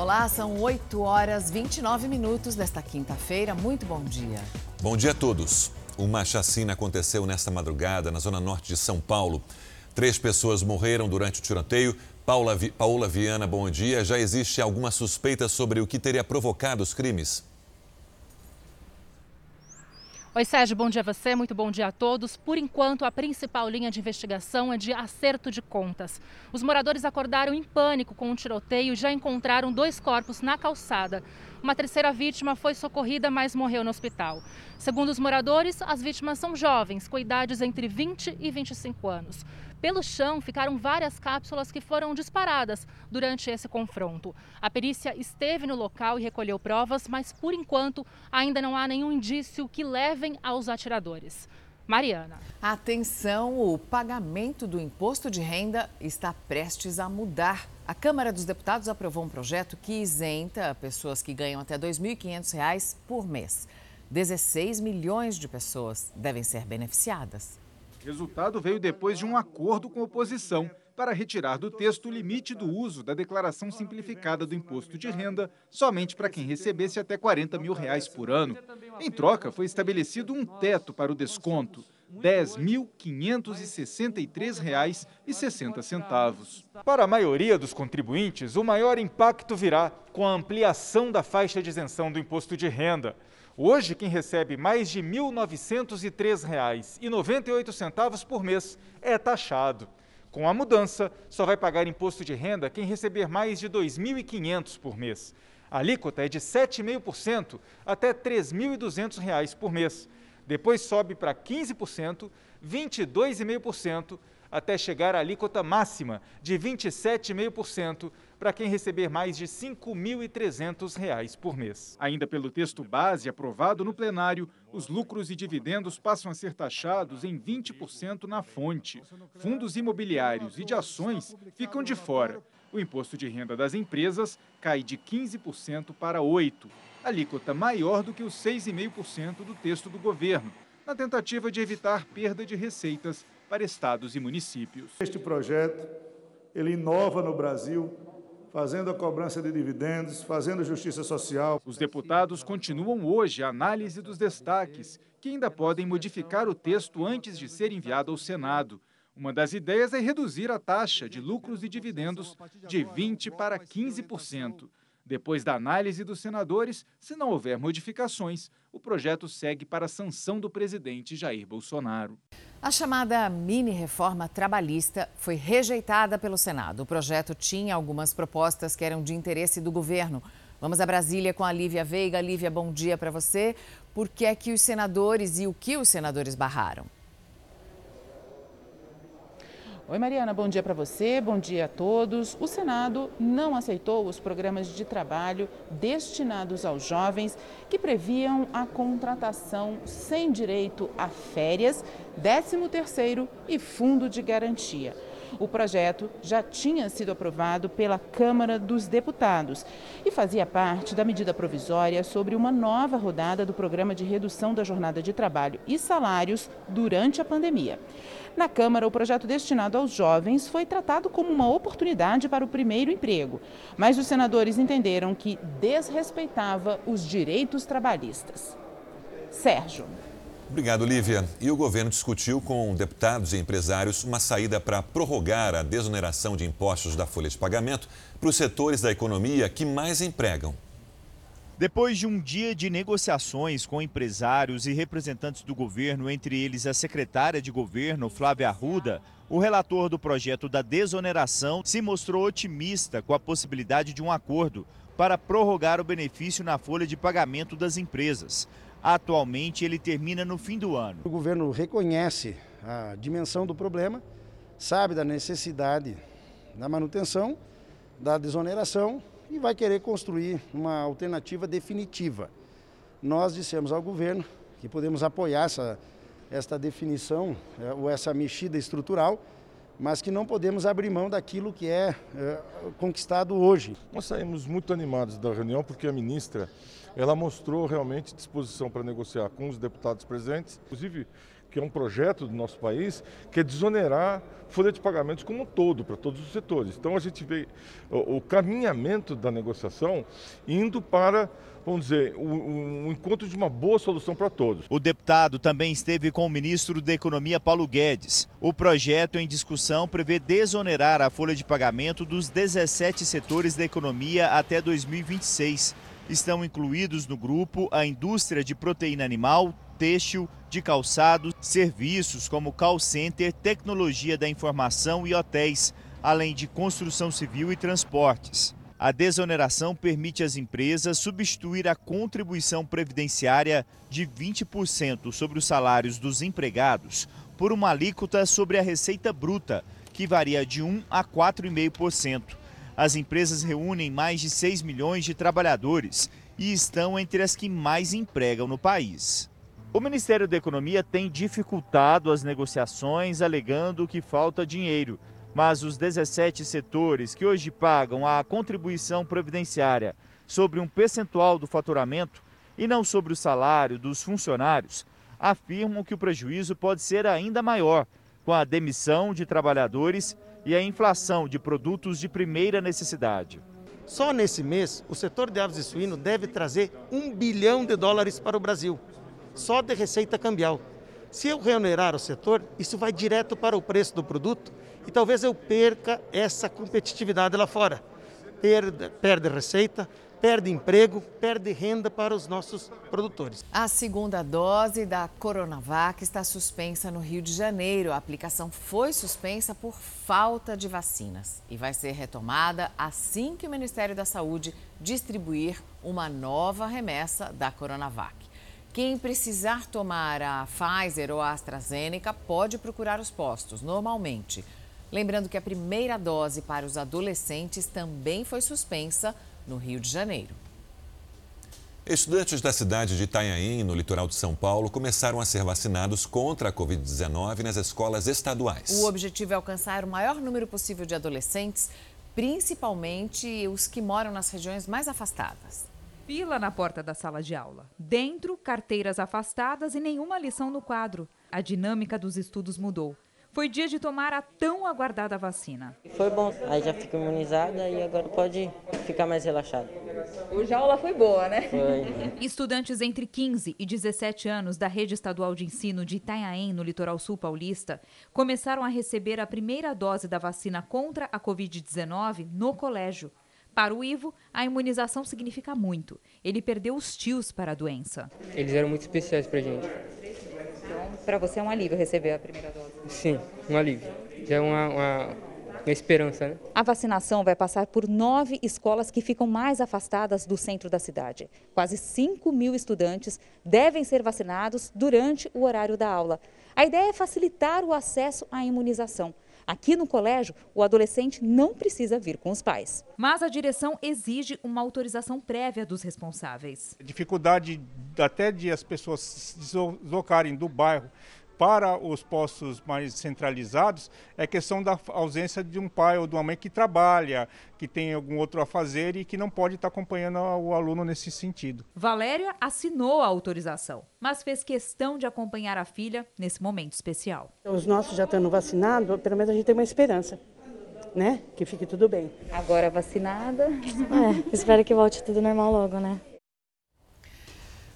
Olá, são 8 horas 29 minutos desta quinta-feira. Muito bom dia. Bom dia a todos. Uma chacina aconteceu nesta madrugada na zona norte de São Paulo. Três pessoas morreram durante o tiroteio. Paula, Vi... Paula Viana, bom dia. Já existe alguma suspeita sobre o que teria provocado os crimes? Oi, Sérgio, bom dia a você, muito bom dia a todos. Por enquanto, a principal linha de investigação é de acerto de contas. Os moradores acordaram em pânico com o um tiroteio e já encontraram dois corpos na calçada. Uma terceira vítima foi socorrida, mas morreu no hospital. Segundo os moradores, as vítimas são jovens, com idades entre 20 e 25 anos. Pelo chão ficaram várias cápsulas que foram disparadas durante esse confronto. A perícia esteve no local e recolheu provas, mas por enquanto ainda não há nenhum indício que levem aos atiradores. Mariana. Atenção, o pagamento do imposto de renda está prestes a mudar. A Câmara dos Deputados aprovou um projeto que isenta pessoas que ganham até R$ 2.500 por mês. 16 milhões de pessoas devem ser beneficiadas. Resultado veio depois de um acordo com a oposição para retirar do texto o limite do uso da declaração simplificada do imposto de renda somente para quem recebesse até 40 mil reais por ano. Em troca, foi estabelecido um teto para o desconto. R$ 10.563,60. Para a maioria dos contribuintes, o maior impacto virá com a ampliação da faixa de isenção do imposto de renda. Hoje, quem recebe mais de R$ 1.903,98 por mês é taxado. Com a mudança, só vai pagar imposto de renda quem receber mais de R$ 2.500 por mês. A alíquota é de 7,5% até R$ 3.200 por mês. Depois sobe para 15%, 22,5% até chegar à alíquota máxima de 27,5% para quem receber mais de R$ 5.300 por mês. Ainda pelo texto base aprovado no plenário, os lucros e dividendos passam a ser taxados em 20% na fonte. Fundos imobiliários e de ações ficam de fora. O imposto de renda das empresas cai de 15% para 8%, alíquota maior do que os 6,5% do texto do governo, na tentativa de evitar perda de receitas para estados e municípios. Este projeto ele inova no Brasil fazendo a cobrança de dividendos, fazendo justiça social. Os deputados continuam hoje a análise dos destaques, que ainda podem modificar o texto antes de ser enviado ao Senado. Uma das ideias é reduzir a taxa de lucros e dividendos de 20% para 15%. Depois da análise dos senadores, se não houver modificações, o projeto segue para a sanção do presidente Jair Bolsonaro. A chamada mini-reforma trabalhista foi rejeitada pelo Senado. O projeto tinha algumas propostas que eram de interesse do governo. Vamos a Brasília com a Lívia Veiga. Lívia, bom dia para você. Por que é que os senadores e o que os senadores barraram? Oi, Mariana, bom dia para você, bom dia a todos. O Senado não aceitou os programas de trabalho destinados aos jovens que previam a contratação sem direito a férias, 13º e fundo de garantia. O projeto já tinha sido aprovado pela Câmara dos Deputados e fazia parte da medida provisória sobre uma nova rodada do programa de redução da jornada de trabalho e salários durante a pandemia. Na Câmara, o projeto destinado aos jovens foi tratado como uma oportunidade para o primeiro emprego, mas os senadores entenderam que desrespeitava os direitos trabalhistas. Sérgio. Obrigado, Lívia. E o governo discutiu com deputados e empresários uma saída para prorrogar a desoneração de impostos da folha de pagamento para os setores da economia que mais empregam. Depois de um dia de negociações com empresários e representantes do governo, entre eles a secretária de governo, Flávia Arruda, o relator do projeto da desoneração se mostrou otimista com a possibilidade de um acordo para prorrogar o benefício na folha de pagamento das empresas. Atualmente, ele termina no fim do ano. O governo reconhece a dimensão do problema, sabe da necessidade da manutenção, da desoneração e vai querer construir uma alternativa definitiva. Nós dissemos ao governo que podemos apoiar essa, esta definição é, ou essa mexida estrutural, mas que não podemos abrir mão daquilo que é, é conquistado hoje. Nós saímos muito animados da reunião porque a ministra ela mostrou realmente disposição para negociar com os deputados presentes, inclusive que é um projeto do nosso país, que é desonerar folha de pagamentos como um todo, para todos os setores. Então a gente vê o, caminhamento da negociação indo para vamos dizer, um, um, encontro de uma boa solução para todos. O deputado também esteve com o ministro da Economia, Paulo Guedes. O projeto em discussão prevê desonerar a folha de pagamento dos 17 setores da economia até 2026. Estão incluídos no grupo a indústria de proteína animal, têxtil, de calçados, serviços como call center, tecnologia da informação e hotéis, além de construção civil e transportes. A desoneração permite às empresas substituir a contribuição previdenciária de 20% sobre os salários dos empregados por uma alíquota sobre a receita bruta, que varia de 1 a 4,5%. As empresas reúnem mais de 6 milhões de trabalhadores e estão entre as que mais empregam no país. O Ministério da Economia tem dificultado as negociações, alegando que falta dinheiro. Mas os 17 setores que hoje pagam a contribuição previdenciária sobre um percentual do faturamento e não sobre o salário dos funcionários afirmam que o prejuízo pode ser ainda maior com a demissão de trabalhadores e a inflação de produtos de primeira necessidade. Só nesse mês, o setor de aves e suíno deve trazer um bilhão de dólares para o Brasil só de receita cambial. Se eu reonerar o setor, isso vai direto para o preço do produto e talvez eu perca essa competitividade lá fora. Perde, perde receita, perde emprego, perde renda para os nossos produtores. A segunda dose da Coronavac está suspensa no Rio de Janeiro. A aplicação foi suspensa por falta de vacinas e vai ser retomada assim que o Ministério da Saúde distribuir uma nova remessa da Coronavac. Quem precisar tomar a Pfizer ou a AstraZeneca pode procurar os postos, normalmente. Lembrando que a primeira dose para os adolescentes também foi suspensa no Rio de Janeiro. Estudantes da cidade de Itanhaém, no litoral de São Paulo, começaram a ser vacinados contra a Covid-19 nas escolas estaduais. O objetivo é alcançar o maior número possível de adolescentes, principalmente os que moram nas regiões mais afastadas. Fila na porta da sala de aula. Dentro, carteiras afastadas e nenhuma lição no quadro. A dinâmica dos estudos mudou. Foi dia de tomar a tão aguardada vacina. Foi bom, aí já fica imunizada e agora pode ficar mais relaxado. Hoje a aula foi boa, né? Foi. Estudantes entre 15 e 17 anos da Rede Estadual de Ensino de Itanhaém, no litoral sul paulista, começaram a receber a primeira dose da vacina contra a Covid-19 no colégio. Para o Ivo, a imunização significa muito. Ele perdeu os tios para a doença. Eles eram muito especiais para gente. Então, para você é um alívio receber a primeira dose? Sim, um alívio. Já é uma, uma, uma esperança, né? A vacinação vai passar por nove escolas que ficam mais afastadas do centro da cidade. Quase 5 mil estudantes devem ser vacinados durante o horário da aula. A ideia é facilitar o acesso à imunização. Aqui no colégio, o adolescente não precisa vir com os pais. Mas a direção exige uma autorização prévia dos responsáveis. Dificuldade até de as pessoas se deslocarem do bairro para os postos mais centralizados é questão da ausência de um pai ou de uma mãe que trabalha, que tem algum outro a fazer e que não pode estar acompanhando o aluno nesse sentido. Valéria assinou a autorização, mas fez questão de acompanhar a filha nesse momento especial. Os nossos já estando vacinados, pelo menos a gente tem uma esperança. Né? Que fique tudo bem. Agora vacinada. É, espero que volte tudo normal logo, né?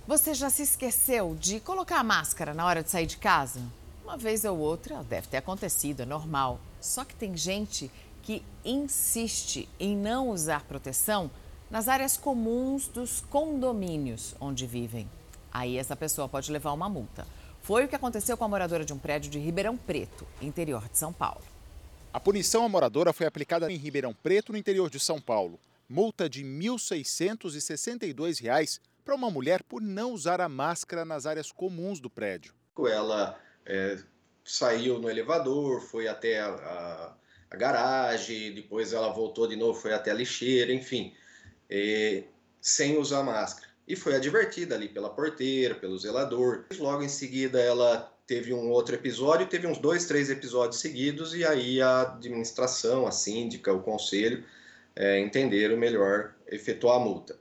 Você já se esqueceu de colocar a máscara na hora de sair de casa? Uma vez ou outra deve ter acontecido, é normal. Só que tem gente que insiste em não usar proteção nas áreas comuns dos condomínios onde vivem. Aí essa pessoa pode levar uma multa. Foi o que aconteceu com a moradora de um prédio de Ribeirão Preto, interior de São Paulo. A punição à moradora foi aplicada em Ribeirão Preto, no interior de São Paulo. Multa de R$ 1.662 para uma mulher por não usar a máscara nas áreas comuns do prédio. Ela é, saiu no elevador, foi até a, a, a, garagem, depois ela voltou de novo, foi até a lixeira, enfim, é, sem usar máscara. E foi advertida ali pela porteira, pelo zelador. Logo em seguida, ela teve um outro episódio, teve uns dois, três episódios seguidos, e aí a administração, a síndica, o conselho é, entenderam melhor efetuar a multa.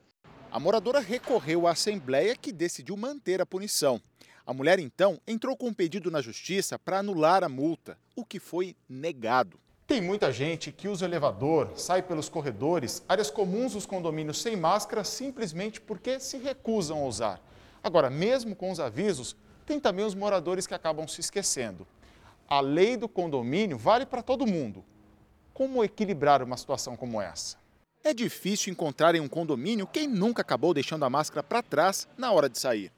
A moradora recorreu à Assembleia que decidiu manter a punição. A mulher então entrou com um pedido na justiça para anular a multa, o que foi negado. Tem muita gente que usa o elevador, sai pelos corredores, áreas comuns dos condomínios sem máscara simplesmente porque se recusam a usar. Agora, mesmo com os avisos, tem também os moradores que acabam se esquecendo. A lei do condomínio vale para todo mundo. Como equilibrar uma situação como essa? É difícil encontrar em um condomínio quem nunca acabou deixando a máscara para trás na hora de sair.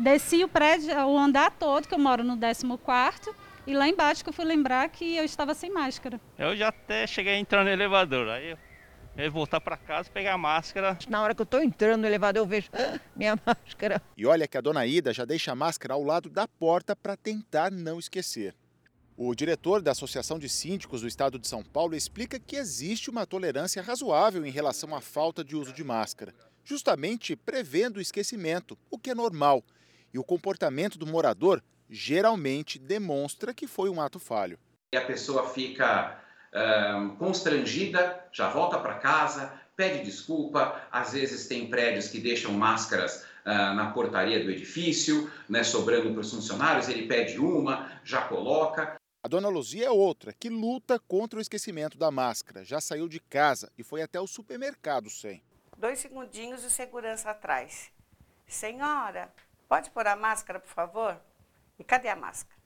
Desci o prédio, o andar todo, que eu moro no 14 e lá embaixo que eu fui lembrar que eu estava sem máscara. Eu já até cheguei a entrar no elevador, aí eu, eu voltar para casa pegar a máscara. Na hora que eu estou entrando no elevador eu vejo ah, minha máscara. E olha que a dona Ida já deixa a máscara ao lado da porta para tentar não esquecer. O diretor da Associação de Síndicos do Estado de São Paulo explica que existe uma tolerância razoável em relação à falta de uso de máscara, justamente prevendo o esquecimento, o que é normal. E o comportamento do morador geralmente demonstra que foi um ato falho. E a pessoa fica um, constrangida, já volta para casa, pede desculpa. Às vezes tem prédios que deixam máscaras na portaria do edifício, né, sobrando para os funcionários, ele pede uma, já coloca. A dona Luzia é outra que luta contra o esquecimento da máscara. Já saiu de casa e foi até o supermercado sem. Dois segundinhos de segurança atrás. Senhora, pode pôr a máscara, por favor? E cadê a máscara?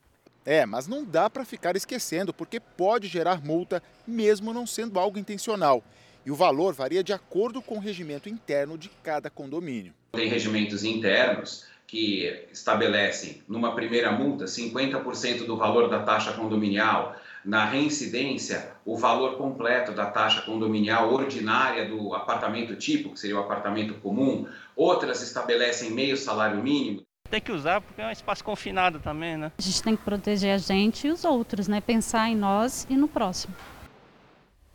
É, mas não dá para ficar esquecendo, porque pode gerar multa, mesmo não sendo algo intencional. E o valor varia de acordo com o regimento interno de cada condomínio. Tem regimentos internos que estabelecem, numa primeira multa, 50% do valor da taxa condominial, na reincidência, o valor completo da taxa condominial ordinária do apartamento tipo, que seria o apartamento comum. Outras estabelecem meio salário mínimo tem que usar porque é um espaço confinado também, né? A gente tem que proteger a gente e os outros, né? Pensar em nós e no próximo.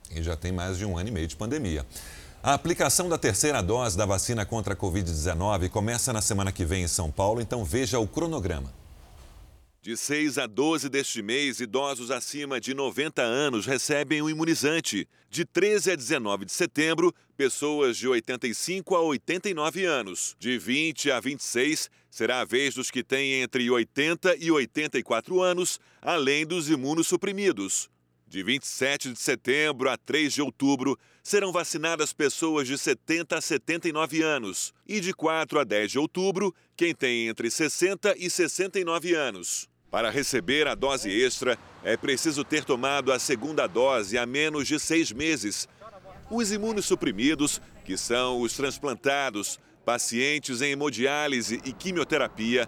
E já tem mais de um ano e meio de pandemia. A aplicação da terceira dose da vacina contra a Covid-19 começa na semana que vem em São Paulo, então veja o cronograma. De 6 a 12 deste mês, idosos acima de 90 anos recebem o imunizante. De 13 a 19 de setembro, pessoas de 85 a 89 anos. De 20 a 26, será a vez dos que têm entre 80 e 84 anos, além dos imunossuprimidos. De 27 de setembro a 3 de outubro, serão vacinadas pessoas de 70 a 79 anos. E de 4 a 10 de outubro, quem tem entre 60 e 69 anos. Para receber a dose extra, é preciso ter tomado a segunda dose há menos de seis meses. Os imunossuprimidos, que são os transplantados, pacientes em hemodiálise e quimioterapia,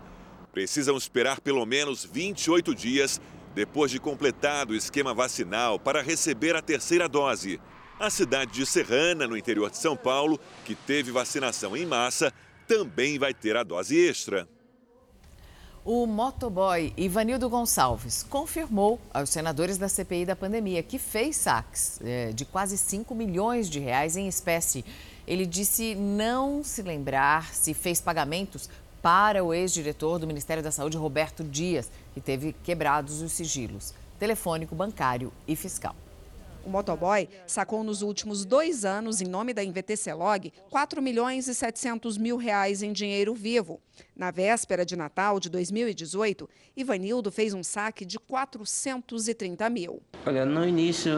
precisam esperar pelo menos 28 dias depois de completado o esquema vacinal para receber a terceira dose. A cidade de Serrana, no interior de São Paulo, que teve vacinação em massa, também vai ter a dose extra. O motoboy Ivanildo Gonçalves confirmou aos senadores da CPI da pandemia que fez saques é, de quase 5 milhões de reais em espécie. Ele disse não se lembrar se fez pagamentos para o ex-diretor do Ministério da Saúde, Roberto Dias, que teve quebrados os sigilos telefônico, bancário e fiscal. O motoboy sacou nos últimos dois anos, em nome da Log, 4 milhões e 700 mil reais em dinheiro vivo. Na véspera de Natal de 2018, Ivanildo fez um saque de 430 mil. Olha, no início,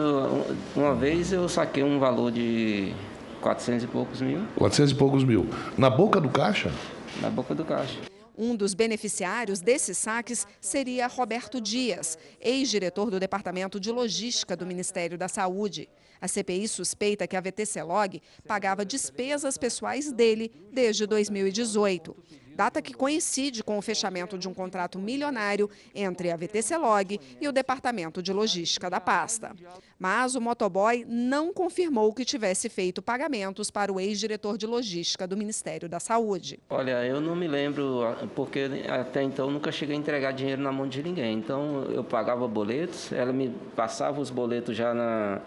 uma vez eu saquei um valor de 400 e poucos mil. 400 e poucos mil. Na boca do caixa? Na boca do caixa. Um dos beneficiários desses saques seria Roberto Dias, ex-diretor do Departamento de Logística do Ministério da Saúde. A CPI suspeita que a VTC-Log pagava despesas pessoais dele desde 2018 data que coincide com o fechamento de um contrato milionário entre a VTC Log e o Departamento de Logística da pasta. Mas o motoboy não confirmou que tivesse feito pagamentos para o ex-diretor de logística do Ministério da Saúde. Olha, eu não me lembro, porque até então nunca cheguei a entregar dinheiro na mão de ninguém. Então eu pagava boletos, ela me passava os boletos já na,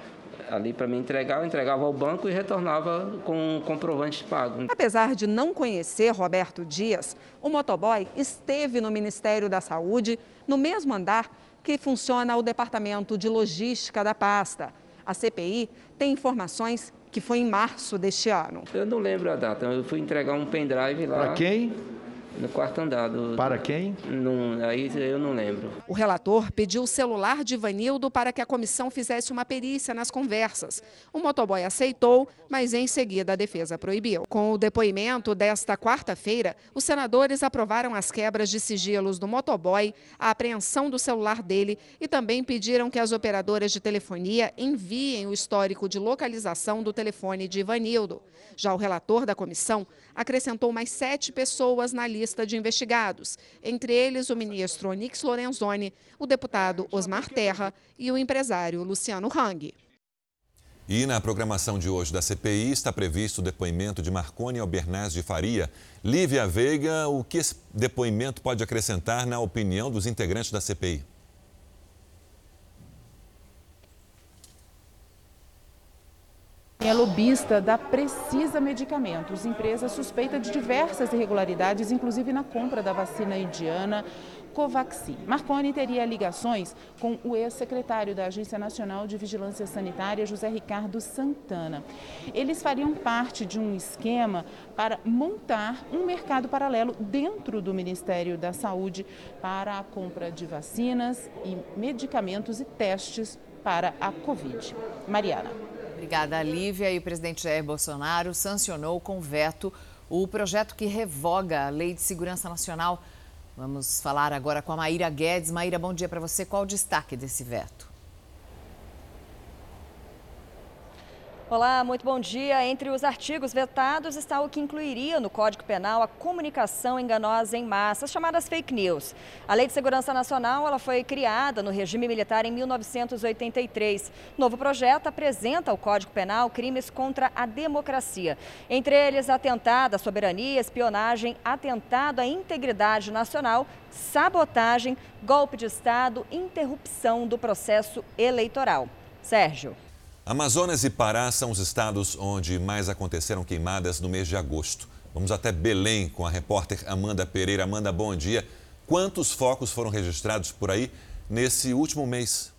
ali para me entregar, eu entregava ao banco e retornava com um comprovante pago. Apesar de não conhecer Roberto Dias, o motoboy esteve no Ministério da Saúde, no mesmo andar que funciona o Departamento de Logística da pasta. A CPI tem informações que foi em março deste ano. Eu não lembro a data, eu fui entregar um pendrive lá. Para quem? No quarto andar. Do, para quem? No, aí eu não lembro. O relator pediu o celular de Ivanildo para que a comissão fizesse uma perícia nas conversas. O motoboy aceitou, mas em seguida a defesa proibiu. Com o depoimento desta quarta-feira, os senadores aprovaram as quebras de sigilos do motoboy, a apreensão do celular dele e também pediram que as operadoras de telefonia enviem o histórico de localização do telefone de Ivanildo. Já o relator da comissão acrescentou mais sete pessoas na lista de investigados, entre eles o ministro Onix Lorenzoni, o deputado Osmar Terra e o empresário Luciano Hang. E na programação de hoje da CPI está previsto o depoimento de Marconi Albernaz de Faria. Lívia Veiga, o que esse depoimento pode acrescentar na opinião dos integrantes da CPI? É lobista da Precisa Medicamentos, empresa suspeita de diversas irregularidades, inclusive na compra da vacina indiana Covaxin. Marconi teria ligações com o ex-secretário da Agência Nacional de Vigilância Sanitária, José Ricardo Santana. Eles fariam parte de um esquema para montar um mercado paralelo dentro do Ministério da Saúde para a compra de vacinas e medicamentos e testes para a Covid. Mariana. Obrigada, Lívia. E o presidente Jair Bolsonaro sancionou com veto o projeto que revoga a Lei de Segurança Nacional. Vamos falar agora com a Maíra Guedes. Maíra, bom dia para você. Qual o destaque desse veto? Olá, muito bom dia. Entre os artigos vetados está o que incluiria no Código Penal a comunicação enganosa em massa, chamadas fake news. A Lei de Segurança Nacional ela foi criada no regime militar em 1983. O novo projeto apresenta ao Código Penal crimes contra a democracia, entre eles atentado à soberania, espionagem, atentado à integridade nacional, sabotagem, golpe de Estado, interrupção do processo eleitoral. Sérgio. Amazonas e Pará são os estados onde mais aconteceram queimadas no mês de agosto. Vamos até Belém com a repórter Amanda Pereira. Amanda, bom dia. Quantos focos foram registrados por aí nesse último mês?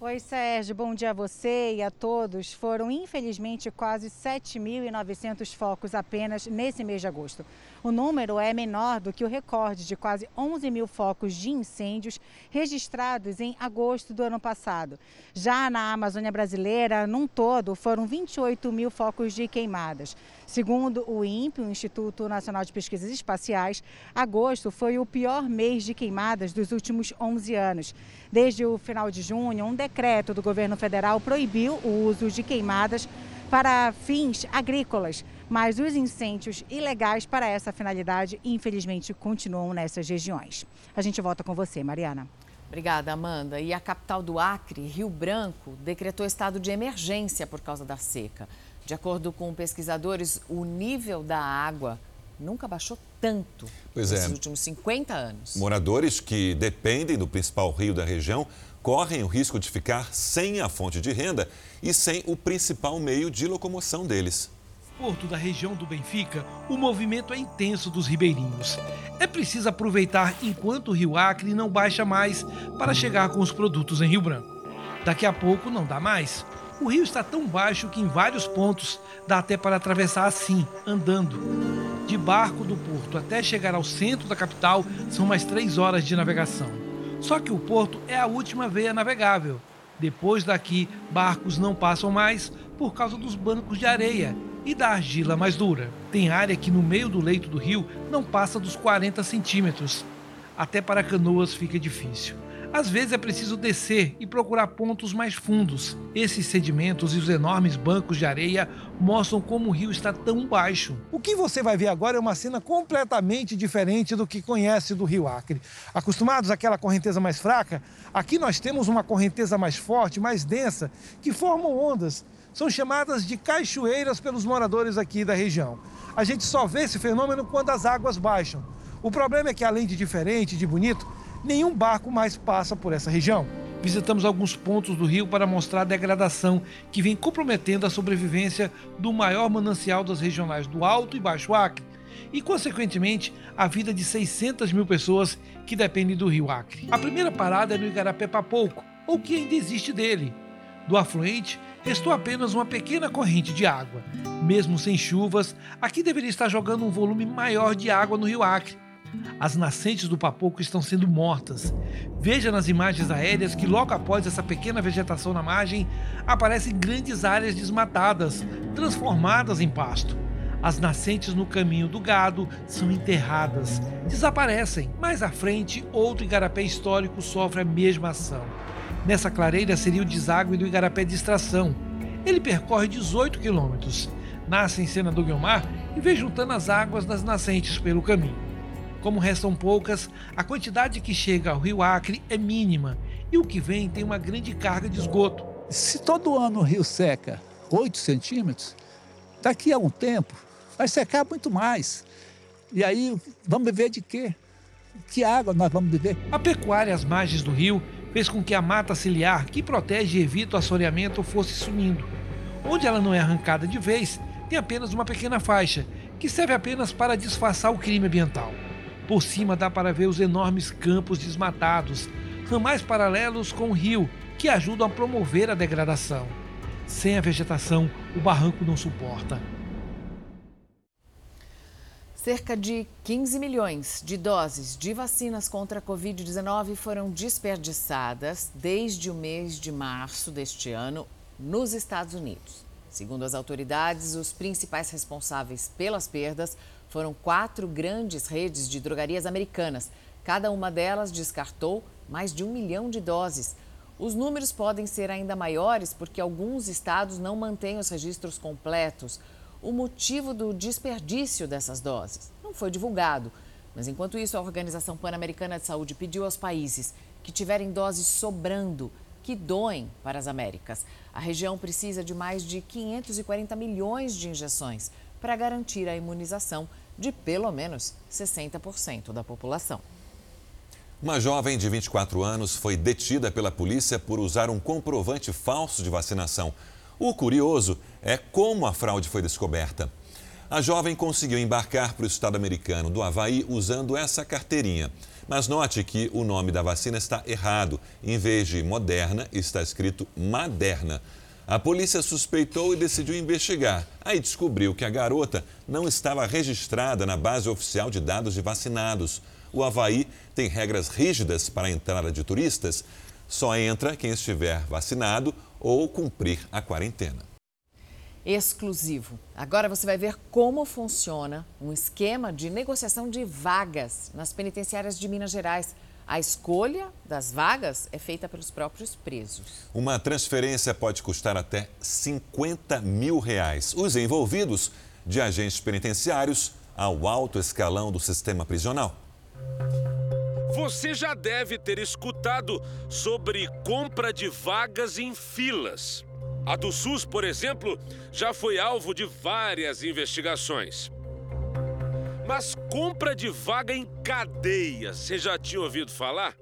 Oi, Sérgio, bom dia a você e a todos. Foram, infelizmente, quase 7.900 focos apenas nesse mês de agosto. O número é menor do que o recorde de quase 11 mil focos de incêndios registrados em agosto do ano passado. Já na Amazônia brasileira, num todo, foram 28 mil focos de queimadas. Segundo o INPE, o Instituto Nacional de Pesquisas Espaciais, agosto foi o pior mês de queimadas dos últimos 11 anos. Desde o final de junho, um decreto do governo federal proibiu o uso de queimadas para fins agrícolas, mas os incêndios ilegais para essa finalidade, infelizmente, continuam nessas regiões. A gente volta com você, Mariana. Obrigada, Amanda. E a capital do Acre, Rio Branco, decretou estado de emergência por causa da seca. De acordo com pesquisadores, o nível da água nunca baixou tanto pois nesses é. últimos 50 anos. Moradores que dependem do principal rio da região correm o risco de ficar sem a fonte de renda e sem o principal meio de locomoção deles. Porto da região do Benfica, o movimento é intenso dos ribeirinhos. É preciso aproveitar enquanto o Rio Acre não baixa mais para chegar com os produtos em Rio Branco. Daqui a pouco não dá mais. O rio está tão baixo que em vários pontos dá até para atravessar assim, andando. De barco do porto até chegar ao centro da capital são mais três horas de navegação. Só que o porto é a última veia navegável. Depois daqui, barcos não passam mais por causa dos bancos de areia e da argila mais dura. Tem área que no meio do leito do rio não passa dos 40 centímetros. Até para canoas fica difícil. Às vezes é preciso descer e procurar pontos mais fundos. Esses sedimentos e os enormes bancos de areia mostram como o rio está tão baixo. O que você vai ver agora é uma cena completamente diferente do que conhece do rio Acre. Acostumados àquela correnteza mais fraca, aqui nós temos uma correnteza mais forte, mais densa, que formam ondas. São chamadas de cachoeiras pelos moradores aqui da região. A gente só vê esse fenômeno quando as águas baixam. O problema é que, além de diferente, de bonito, nenhum barco mais passa por essa região. Visitamos alguns pontos do rio para mostrar a degradação que vem comprometendo a sobrevivência do maior manancial das regionais do Alto e Baixo Acre e, consequentemente, a vida de 600 mil pessoas que dependem do rio Acre. A primeira parada é no Igarapé Papouco, ou que ainda existe dele. Do afluente, restou apenas uma pequena corrente de água. Mesmo sem chuvas, aqui deveria estar jogando um volume maior de água no rio Acre. As nascentes do Papoco estão sendo mortas. Veja nas imagens aéreas que logo após essa pequena vegetação na margem, aparecem grandes áreas desmatadas, transformadas em pasto. As nascentes no caminho do gado são enterradas, desaparecem. Mais à frente, outro igarapé histórico sofre a mesma ação. Nessa clareira seria o deságue do igarapé de extração. Ele percorre 18 quilômetros. Nasce em Senador Guilmar e vem juntando as águas das nascentes pelo caminho. Como restam poucas, a quantidade que chega ao rio Acre é mínima e o que vem tem uma grande carga de esgoto. Se todo ano o rio seca 8 centímetros, daqui a um tempo vai secar muito mais. E aí, vamos beber de quê? Que água nós vamos beber? A pecuária às margens do rio fez com que a mata ciliar, que protege e evita o assoreamento, fosse sumindo. Onde ela não é arrancada de vez, tem apenas uma pequena faixa, que serve apenas para disfarçar o crime ambiental. Por cima dá para ver os enormes campos desmatados, ramais paralelos com o rio, que ajudam a promover a degradação. Sem a vegetação, o barranco não suporta. Cerca de 15 milhões de doses de vacinas contra a Covid-19 foram desperdiçadas desde o mês de março deste ano nos Estados Unidos. Segundo as autoridades, os principais responsáveis pelas perdas foram quatro grandes redes de drogarias americanas. Cada uma delas descartou mais de um milhão de doses. Os números podem ser ainda maiores porque alguns estados não mantêm os registros completos o motivo do desperdício dessas doses. Não foi divulgado, mas enquanto isso, a Organização Pan-Americana de Saúde pediu aos países que tiverem doses sobrando que doem para as Américas. A região precisa de mais de 540 milhões de injeções para garantir a imunização de pelo menos 60% da população. Uma jovem de 24 anos foi detida pela polícia por usar um comprovante falso de vacinação. O curioso é como a fraude foi descoberta. A jovem conseguiu embarcar para o estado americano do Havaí usando essa carteirinha. Mas note que o nome da vacina está errado. Em vez de Moderna, está escrito Maderna. A polícia suspeitou e decidiu investigar. Aí descobriu que a garota não estava registrada na base oficial de dados de vacinados. O Havaí tem regras rígidas para a entrada de turistas. Só entra quem estiver vacinado ou cumprir a quarentena. Exclusivo. Agora você vai ver como funciona um esquema de negociação de vagas nas penitenciárias de Minas Gerais. A escolha das vagas é feita pelos próprios presos. Uma transferência pode custar até 50 mil reais. Os envolvidos, de agentes penitenciários ao alto escalão do sistema prisional. Você já deve ter escutado sobre compra de vagas em filas. A do SUS, por exemplo, já foi alvo de várias investigações. Mas compra de vaga em cadeia, você já tinha ouvido falar?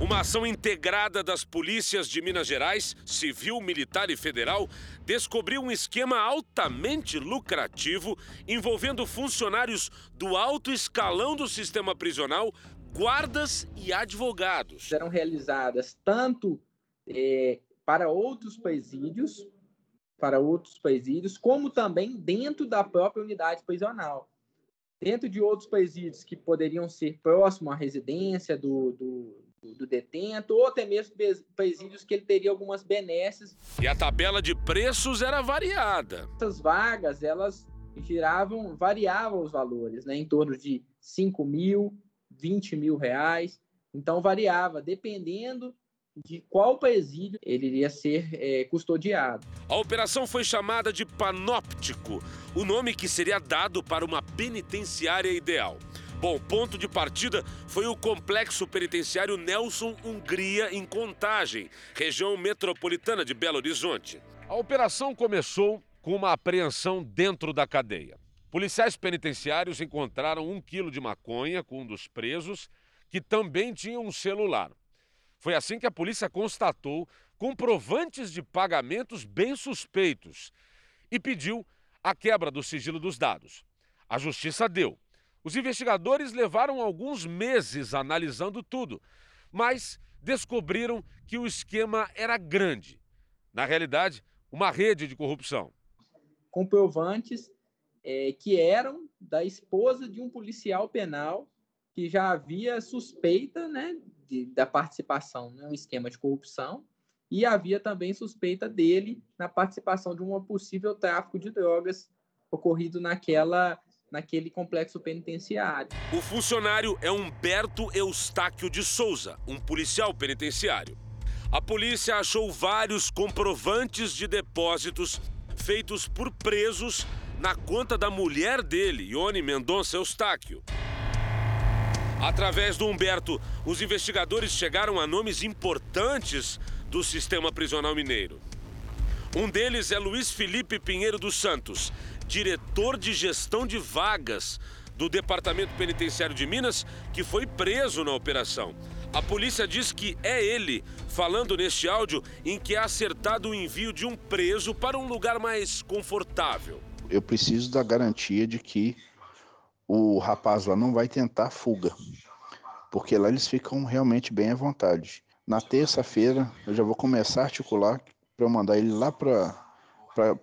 Uma ação integrada das polícias de Minas Gerais, civil, militar e federal, descobriu um esquema altamente lucrativo envolvendo funcionários do alto escalão do sistema prisional, guardas e advogados. Eram realizadas tanto é, para outros presídios, para outros presídios, como também dentro da própria unidade prisional. Dentro de outros presídios que poderiam ser próximo à residência do, do, do detento, ou até mesmo presídios que ele teria algumas benesses. E a tabela de preços era variada. Essas vagas, elas giravam, variavam os valores, né, em torno de 5 mil, 20 mil reais. Então, variava, dependendo de qual presídio ele iria ser é, custodiado. A operação foi chamada de Panóptico, o nome que seria dado para uma penitenciária ideal. Bom, ponto de partida foi o complexo penitenciário Nelson Hungria, em Contagem, região metropolitana de Belo Horizonte. A operação começou com uma apreensão dentro da cadeia. Policiais penitenciários encontraram um quilo de maconha com um dos presos, que também tinha um celular. Foi assim que a polícia constatou comprovantes de pagamentos bem suspeitos e pediu a quebra do sigilo dos dados. A justiça deu. Os investigadores levaram alguns meses analisando tudo, mas descobriram que o esquema era grande. Na realidade, uma rede de corrupção. Comprovantes é, que eram da esposa de um policial penal que já havia suspeita né, de, da participação no esquema de corrupção e havia também suspeita dele na participação de um possível tráfico de drogas ocorrido naquela naquele complexo penitenciário. O funcionário é Humberto Eustáquio de Souza, um policial penitenciário. A polícia achou vários comprovantes de depósitos feitos por presos na conta da mulher dele, Ione Mendonça Eustáquio. Através do Humberto, os investigadores chegaram a nomes importantes do sistema prisional mineiro. Um deles é Luiz Felipe Pinheiro dos Santos, diretor de gestão de vagas do Departamento Penitenciário de Minas, que foi preso na operação. A polícia diz que é ele, falando neste áudio em que é acertado o envio de um preso para um lugar mais confortável. Eu preciso da garantia de que o rapaz lá não vai tentar fuga, porque lá eles ficam realmente bem à vontade. Na terça-feira eu já vou começar a articular para mandar ele lá para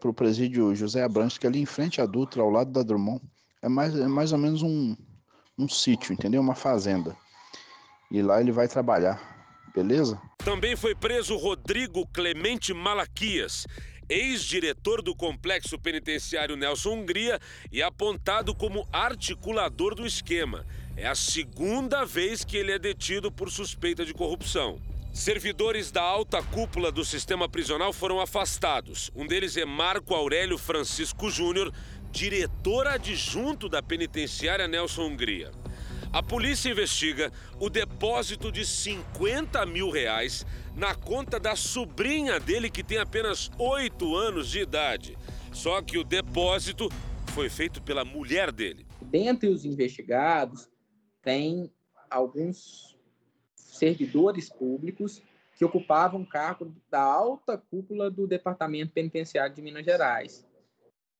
o presídio José Abrantes, que é ali em frente à Dutra, ao lado da Drummond. É mais, é mais ou menos um, um sítio, entendeu? Uma fazenda. E lá ele vai trabalhar, beleza? Também foi preso Rodrigo Clemente Malaquias, ex-diretor do complexo penitenciário Nelson Hungria e apontado como articulador do esquema. É a segunda vez que ele é detido por suspeita de corrupção. Servidores da alta cúpula do sistema prisional foram afastados. Um deles é Marco Aurélio Francisco Júnior, diretor adjunto da penitenciária Nelson Hungria. A polícia investiga o depósito de 50 mil reais na conta da sobrinha dele, que tem apenas 8 anos de idade. Só que o depósito foi feito pela mulher dele. Dentre os investigados, tem alguns servidores públicos que ocupavam cargo da alta cúpula do Departamento Penitenciário de Minas Gerais.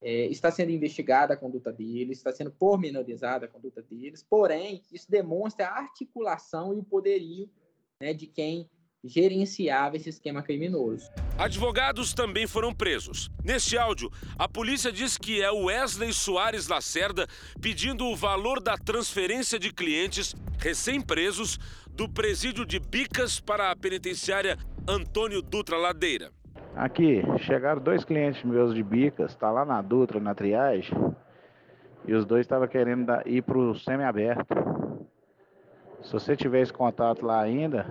É, está sendo investigada a conduta deles, está sendo pormenorizada a conduta deles, porém, isso demonstra a articulação e o poderio né, de quem gerenciava esse esquema criminoso. Advogados também foram presos. Neste áudio, a polícia diz que é Wesley Soares Lacerda pedindo o valor da transferência de clientes recém-presos do presídio de Bicas para a penitenciária Antônio Dutra Ladeira. Aqui, chegaram dois clientes meus de Bicas, tá lá na Dutra, na triagem, e os dois estavam querendo ir para o semi-aberto. Se você tiver esse contato lá ainda,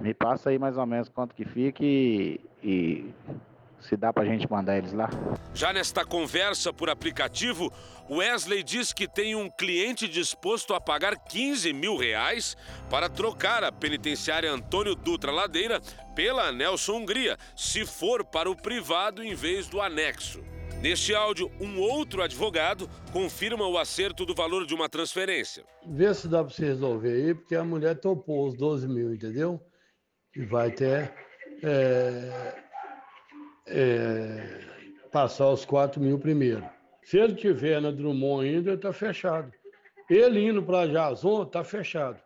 me passa aí mais ou menos quanto que fica e, e se dá pra gente mandar eles lá. Já nesta conversa por aplicativo, Wesley diz que tem um cliente disposto a pagar 15 mil reais para trocar a penitenciária Antônio Dutra Ladeira pela Nelson Hungria, se for para o privado em vez do anexo. Neste áudio, um outro advogado confirma o acerto do valor de uma transferência. Vê se dá para você resolver aí, porque a mulher topou os 12 mil, entendeu? e vai ter é, é, passar os 4 mil primeiro. Se ele tiver na Drummond ainda, está fechado. Ele indo para Jason, está fechado.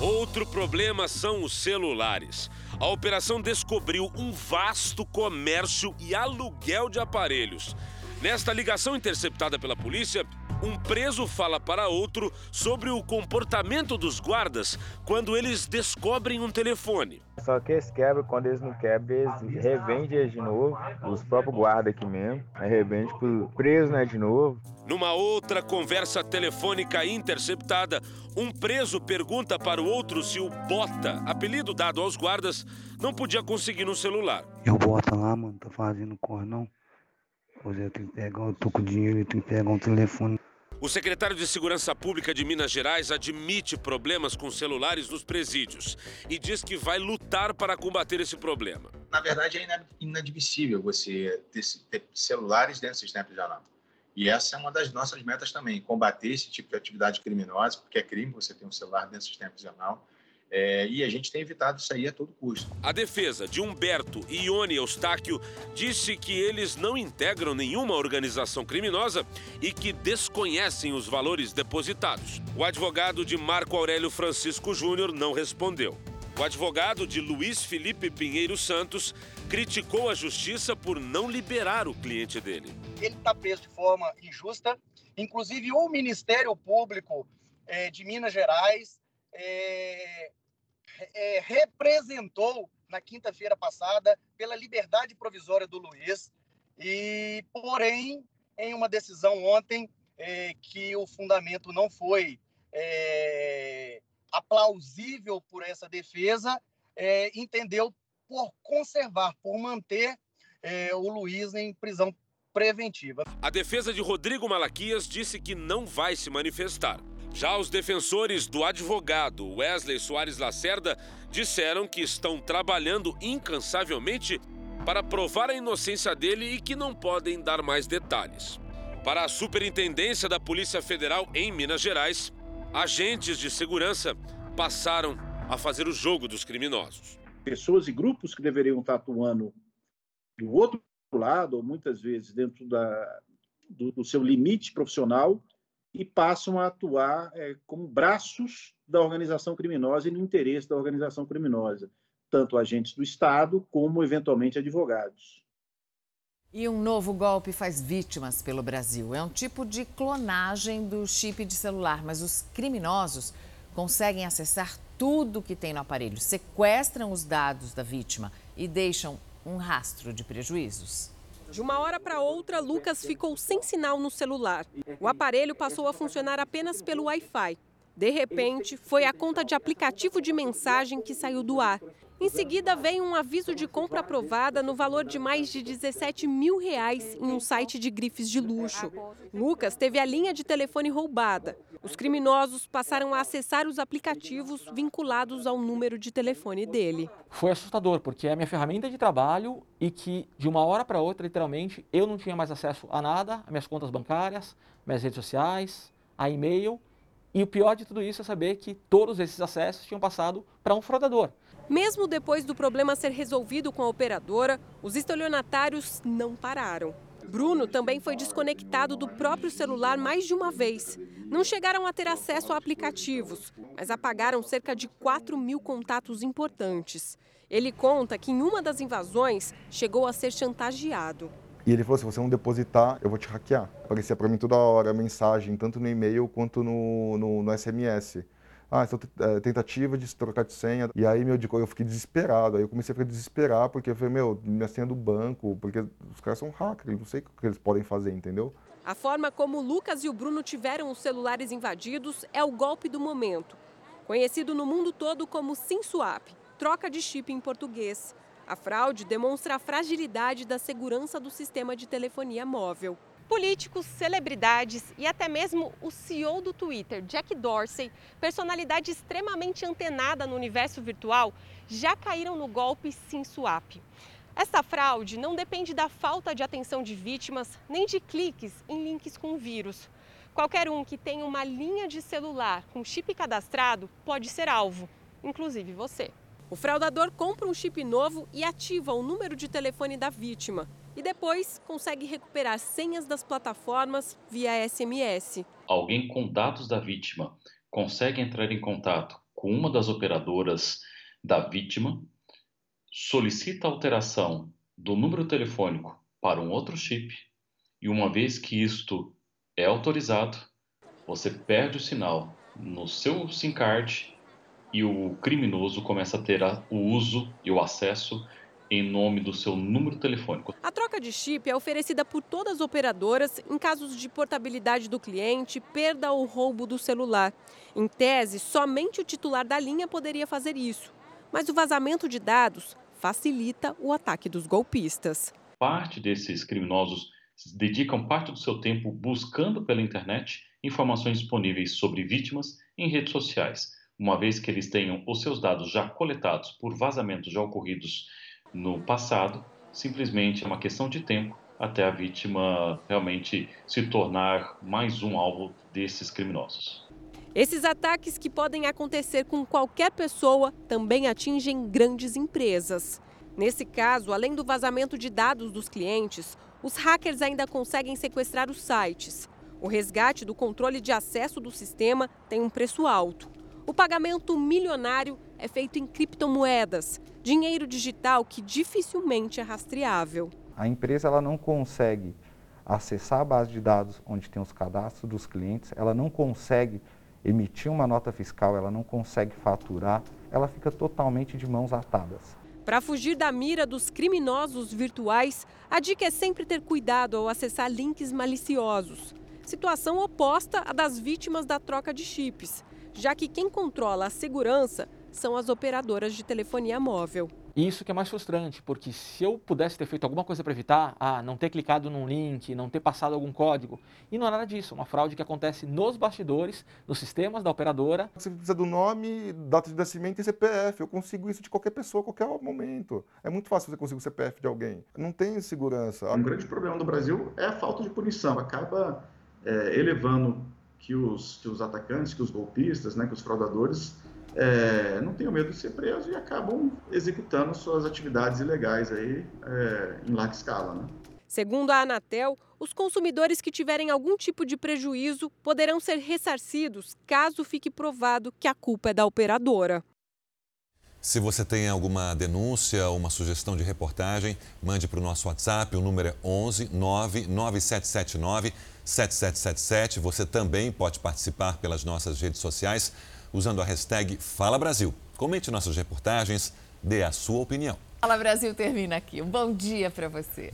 Outro problema são os celulares. A operação descobriu um vasto comércio e aluguel de aparelhos. Nesta ligação interceptada pela polícia, um preso fala para outro sobre o comportamento dos guardas quando eles descobrem um telefone. Só que eles quebram, quando eles não quebram, eles revendem de novo, os próprios guardas aqui mesmo, aí revende pro preso, né, de novo. Numa outra conversa telefônica interceptada, um preso pergunta para o outro se o Bota, apelido dado aos guardas, não podia conseguir no celular. Eu Bota lá, mano, tô fazendo corre não. Hoje eu tenho que pegar, eu tô com dinheiro, eu tenho que pegar um telefone. O secretário de Segurança Pública de Minas Gerais admite problemas com celulares nos presídios e diz que vai lutar para combater esse problema. Na verdade, é inadmissível você ter celulares dentro do sistema prisional. E essa é uma das nossas metas também, combater esse tipo de atividade criminosa, porque é crime você ter um celular dentro do sistema prisional. É, e a gente tem evitado isso aí a todo custo. A defesa de Humberto e Ione Eustáquio disse que eles não integram nenhuma organização criminosa e que desconhecem os valores depositados. O advogado de Marco Aurélio Francisco Júnior não respondeu. O advogado de Luiz Felipe Pinheiro Santos criticou a justiça por não liberar o cliente dele. Ele está preso de forma injusta. Inclusive, o Ministério Público é, de Minas Gerais é, é, representou na quinta-feira passada pela liberdade provisória do Luiz. E, porém, em uma decisão ontem, é, que o fundamento não foi é, aplausível por essa defesa, é, entendeu por conservar, por manter é, o Luiz em prisão preventiva. A defesa de Rodrigo Malaquias disse que não vai se manifestar. Já os defensores do advogado Wesley Soares Lacerda disseram que estão trabalhando incansavelmente para provar a inocência dele e que não podem dar mais detalhes. Para a Superintendência da Polícia Federal em Minas Gerais, agentes de segurança passaram a fazer o jogo dos criminosos. Pessoas e grupos que deveriam estar atuando do outro lado, ou muitas vezes dentro da, do, do seu limite profissional, e passam a atuar é, como braços da organização criminosa e no interesse da organização criminosa, tanto agentes do Estado como, eventualmente, advogados. E um novo golpe faz vítimas pelo Brasil. É um tipo de clonagem do chip de celular, mas os criminosos conseguem acessar tudo que tem no aparelho, sequestram os dados da vítima e deixam um rastro de prejuízos. De uma hora para outra, Lucas ficou sem sinal no celular. O aparelho passou a funcionar apenas pelo Wi-Fi. De repente, foi a conta de aplicativo de mensagem que saiu do ar. Em seguida, veio um aviso de compra aprovada no valor de mais de 17 mil reais em um site de grifes de luxo. Lucas teve a linha de telefone roubada. Os criminosos passaram a acessar os aplicativos vinculados ao número de telefone dele. Foi assustador, porque é a minha ferramenta de trabalho e que, de uma hora para outra, literalmente, eu não tinha mais acesso a nada, a minhas contas bancárias, minhas redes sociais, a e-mail. E o pior de tudo isso é saber que todos esses acessos tinham passado para um fraudador. Mesmo depois do problema ser resolvido com a operadora, os estelionatários não pararam. Bruno também foi desconectado do próprio celular mais de uma vez. Não chegaram a ter acesso a aplicativos, mas apagaram cerca de 4 mil contatos importantes. Ele conta que em uma das invasões chegou a ser chantageado. E ele falou: se você não depositar, eu vou te hackear. Aparecia para mim toda hora mensagem, tanto no e-mail quanto no, no, no SMS ah, essa é, tentativa de se trocar de senha. E aí, meu, eu fiquei desesperado. Aí eu comecei a ficar desesperado, porque eu falei, meu, minha senha do banco, porque os caras são hackers, não sei o que eles podem fazer, entendeu? A forma como o Lucas e o Bruno tiveram os celulares invadidos é o golpe do momento. Conhecido no mundo todo como SimSwap, troca de chip em português. A fraude demonstra a fragilidade da segurança do sistema de telefonia móvel. Políticos, celebridades e até mesmo o CEO do Twitter, Jack Dorsey, personalidade extremamente antenada no universo virtual, já caíram no golpe SimSwap. Essa fraude não depende da falta de atenção de vítimas nem de cliques em links com vírus. Qualquer um que tenha uma linha de celular com chip cadastrado pode ser alvo, inclusive você. O fraudador compra um chip novo e ativa o número de telefone da vítima e depois consegue recuperar senhas das plataformas via SMS. Alguém com dados da vítima consegue entrar em contato com uma das operadoras da vítima, solicita alteração do número telefônico para um outro chip e uma vez que isto é autorizado, você perde o sinal no seu SIM card e o criminoso começa a ter o uso e o acesso em nome do seu número telefônico. A troca de chip é oferecida por todas as operadoras em casos de portabilidade do cliente, perda ou roubo do celular. Em tese, somente o titular da linha poderia fazer isso. Mas o vazamento de dados facilita o ataque dos golpistas. Parte desses criminosos dedicam parte do seu tempo buscando pela internet informações disponíveis sobre vítimas em redes sociais, uma vez que eles tenham os seus dados já coletados por vazamentos já ocorridos no passado, simplesmente é uma questão de tempo até a vítima realmente se tornar mais um alvo desses criminosos. Esses ataques que podem acontecer com qualquer pessoa também atingem grandes empresas. Nesse caso, além do vazamento de dados dos clientes, os hackers ainda conseguem sequestrar os sites. O resgate do controle de acesso do sistema tem um preço alto. O pagamento milionário é feito em criptomoedas, dinheiro digital que dificilmente é rastreável. A empresa ela não consegue acessar a base de dados onde tem os cadastros dos clientes, ela não consegue emitir uma nota fiscal, ela não consegue faturar, ela fica totalmente de mãos atadas. Para fugir da mira dos criminosos virtuais, a dica é sempre ter cuidado ao acessar links maliciosos. Situação oposta à das vítimas da troca de chips, já que quem controla a segurança são as operadoras de telefonia móvel. Isso que é mais frustrante, porque se eu pudesse ter feito alguma coisa para evitar, ah, não ter clicado num link, não ter passado algum código, e não é nada disso, uma fraude que acontece nos bastidores, nos sistemas da operadora. Você precisa do nome, data de nascimento e CPF. Eu consigo isso de qualquer pessoa, a qualquer momento. É muito fácil você conseguir o CPF de alguém. Não tem segurança. Um grande problema do Brasil é a falta de punição. Acaba é, elevando que os, que os atacantes, que os golpistas, né, que os fraudadores é, não tenham medo de ser presos e acabam executando suas atividades ilegais aí é, em larga escala. Né? Segundo a Anatel, os consumidores que tiverem algum tipo de prejuízo poderão ser ressarcidos caso fique provado que a culpa é da operadora. Se você tem alguma denúncia ou uma sugestão de reportagem, mande para o nosso WhatsApp. O número é 11 99779 7777. Você também pode participar pelas nossas redes sociais usando a hashtag Fala Brasil. Comente nossas reportagens, dê a sua opinião. Fala Brasil termina aqui. Um bom dia para você.